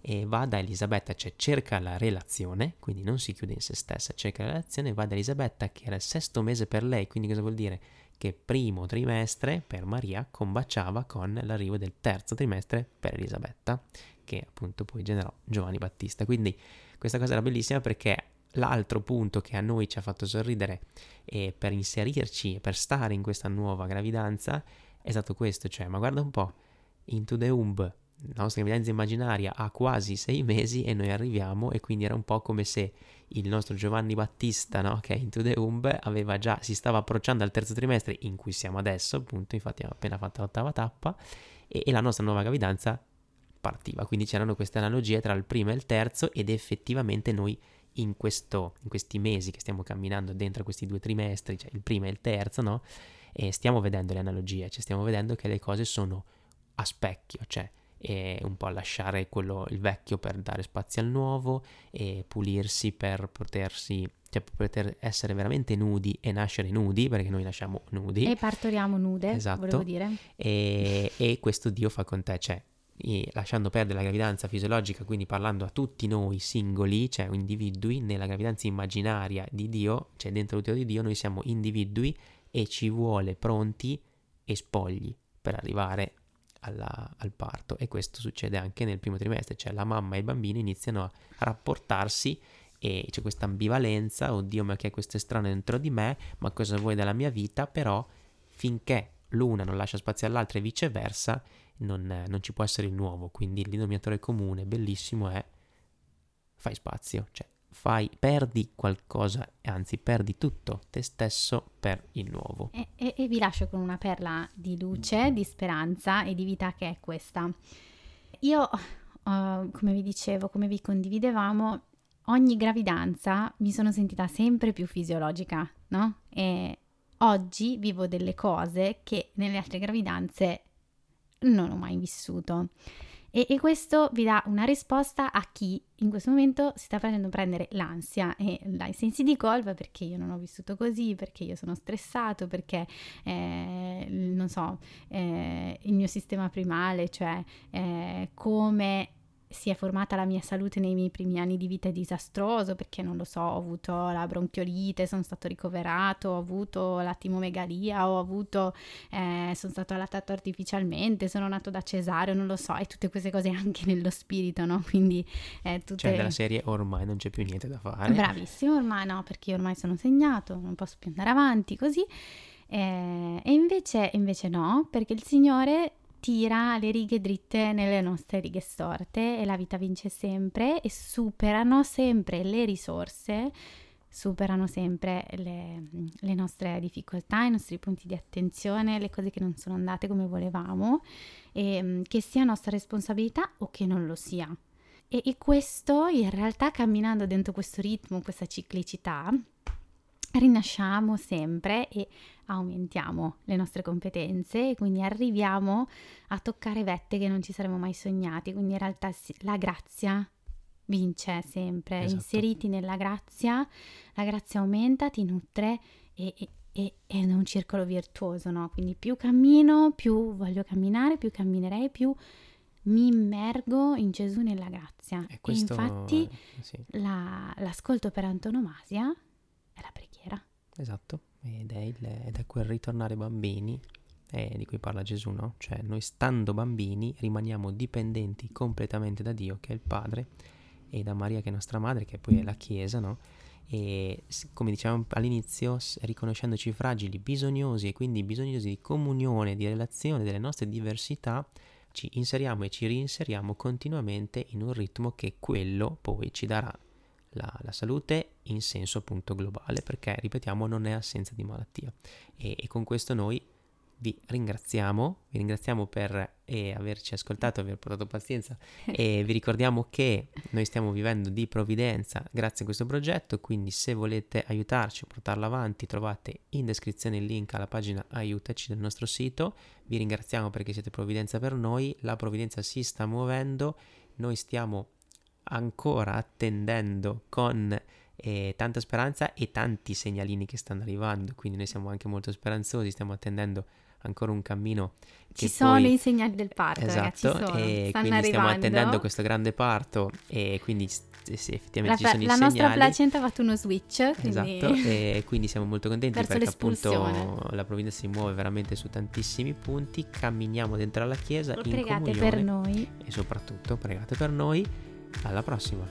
e va da Elisabetta, cioè cerca la relazione, quindi non si chiude in se stessa, cerca la relazione va da Elisabetta che era il sesto mese per lei, quindi cosa vuol dire? Che primo trimestre per Maria combaciava con l'arrivo del terzo trimestre per Elisabetta, che appunto poi generò Giovanni Battista. Quindi questa cosa era bellissima perché l'altro punto che a noi ci ha fatto sorridere e per inserirci per stare in questa nuova gravidanza è stato questo, cioè ma guarda un po', Into the Umb la nostra gravidanza immaginaria ha quasi sei mesi e noi arriviamo e quindi era un po' come se il nostro Giovanni Battista, no, che è Into the Umb, aveva già, si stava approcciando al terzo trimestre in cui siamo adesso, appunto, infatti abbiamo appena fatto l'ottava tappa e, e la nostra nuova gravidanza partiva, quindi c'erano queste analogie tra il primo e il terzo ed effettivamente noi in, questo, in questi mesi che stiamo camminando dentro questi due trimestri, cioè il primo e il terzo, no, e stiamo vedendo le analogie, cioè stiamo vedendo che le cose sono a specchio, cioè e un po' lasciare quello, il vecchio per dare spazio al nuovo e pulirsi per potersi cioè per poter essere veramente nudi e nascere nudi, perché noi nasciamo nudi. E partoriamo nude, esatto. volevo dire. E, e questo Dio fa con te, cioè lasciando perdere la gravidanza fisiologica, quindi parlando a tutti noi singoli, cioè individui, nella gravidanza immaginaria di Dio, cioè dentro l'utero di Dio, noi siamo individui e ci vuole pronti e spogli per arrivare alla, al parto. E questo succede anche nel primo trimestre, cioè la mamma e il bambino iniziano a rapportarsi e c'è questa ambivalenza, oddio ma che è questo strano dentro di me, ma cosa vuoi dalla mia vita, però finché l'una non lascia spazio all'altra e viceversa, non, non ci può essere il nuovo, quindi il denominatore comune bellissimo è fai spazio, cioè fai, perdi qualcosa, anzi perdi tutto te stesso per il nuovo. E, e, e, vi lascio con una perla di luce, di speranza e di vita che è questa. Io, uh, come vi dicevo, come vi condividevamo, ogni gravidanza mi sono sentita sempre più fisiologica, no? E oggi vivo delle cose che nelle altre gravidanze non ho mai vissuto. E, e, questo vi dà una risposta a chi in questo momento si sta facendo prendere l'ansia e i sensi di colpa perché io non ho vissuto così, perché io sono stressato, perché eh, non so, eh, il mio sistema primale, cioè eh, come si è formata la mia salute nei miei primi anni di vita è disastroso perché non lo so, ho avuto la bronchiolite, sono stato ricoverato, ho avuto la timomegalia, ho avuto, eh, sono stato allattato artificialmente, sono nato da cesareo, non lo so, e tutte queste cose anche (laughs) nello spirito, no? Quindi eh, tutte... Cioè della serie ormai non c'è più niente da fare. Bravissimo, ormai no, perché ormai sono segnato, non posso più andare avanti così. Eh, e invece, invece no, perché il Signore tira le righe dritte nelle nostre righe storte e la vita vince sempre e superano sempre le risorse, superano sempre le, le, nostre difficoltà, i nostri punti di attenzione, le cose che non sono andate come volevamo, e, mm, che sia nostra responsabilità o che non lo sia. E, e questo in realtà camminando dentro questo ritmo, questa ciclicità, rinasciamo sempre e aumentiamo le nostre competenze e quindi arriviamo a toccare vette che non ci saremmo mai sognati. Quindi in realtà la grazia vince sempre. Esatto. Inseriti nella grazia, la grazia aumenta, ti nutre e, e, e, è un circolo virtuoso, no? Quindi più cammino, più voglio camminare, più camminerei, più mi immergo in Gesù nella grazia. E, questo, e infatti sì. la, l'ascolto per antonomasia è la preghiera. Esatto, ed è, il, ed è quel ritornare bambini eh, di cui parla Gesù, no? Cioè noi stando bambini rimaniamo dipendenti completamente da Dio, che è il Padre, e da Maria, che è nostra madre, che poi è la Chiesa, no? e come dicevamo all'inizio, riconoscendoci fragili, bisognosi e quindi bisognosi di comunione, di relazione delle nostre diversità, ci inseriamo e ci reinseriamo continuamente in un ritmo che quello poi ci darà la, la salute in senso appunto globale, perché ripetiamo non è assenza di malattia. E, e con questo noi vi ringraziamo, vi ringraziamo per eh, averci ascoltato, aver portato pazienza (laughs) e vi ricordiamo che noi stiamo vivendo di provvidenza grazie a questo progetto, quindi se volete aiutarci a portarlo avanti trovate in descrizione il link alla pagina aiutaci del nostro sito, vi ringraziamo perché siete provvidenza per noi, la provvidenza si sta muovendo, noi stiamo ancora attendendo con eh, tanta speranza e tanti segnalini che stanno arrivando, quindi noi siamo anche molto speranzosi, stiamo attendendo ancora un cammino. Ci sono poi... i segnali del parto, esatto, ragazzi, e quindi arrivando. stiamo attendendo questo grande parto e quindi sì, effettivamente la, ci sono la i nostra segnali. placenta ha fatto uno switch, quindi... Esatto, e (laughs) quindi siamo molto contenti perché appunto la provvidenza si muove veramente su tantissimi punti, camminiamo dentro la chiesa in Pregate comunione per noi. e soprattutto pregate per noi. Alla prossima.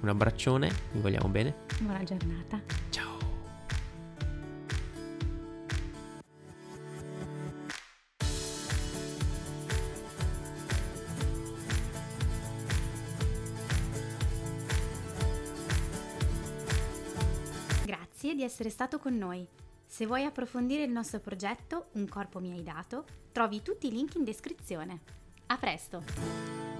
Un abbraccione, vi vogliamo bene. Buona giornata. Ciao. Grazie di essere stato con noi. Se vuoi approfondire il nostro progetto Un corpo mi hai dato, trovi tutti i link in descrizione. A presto!